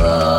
Oh.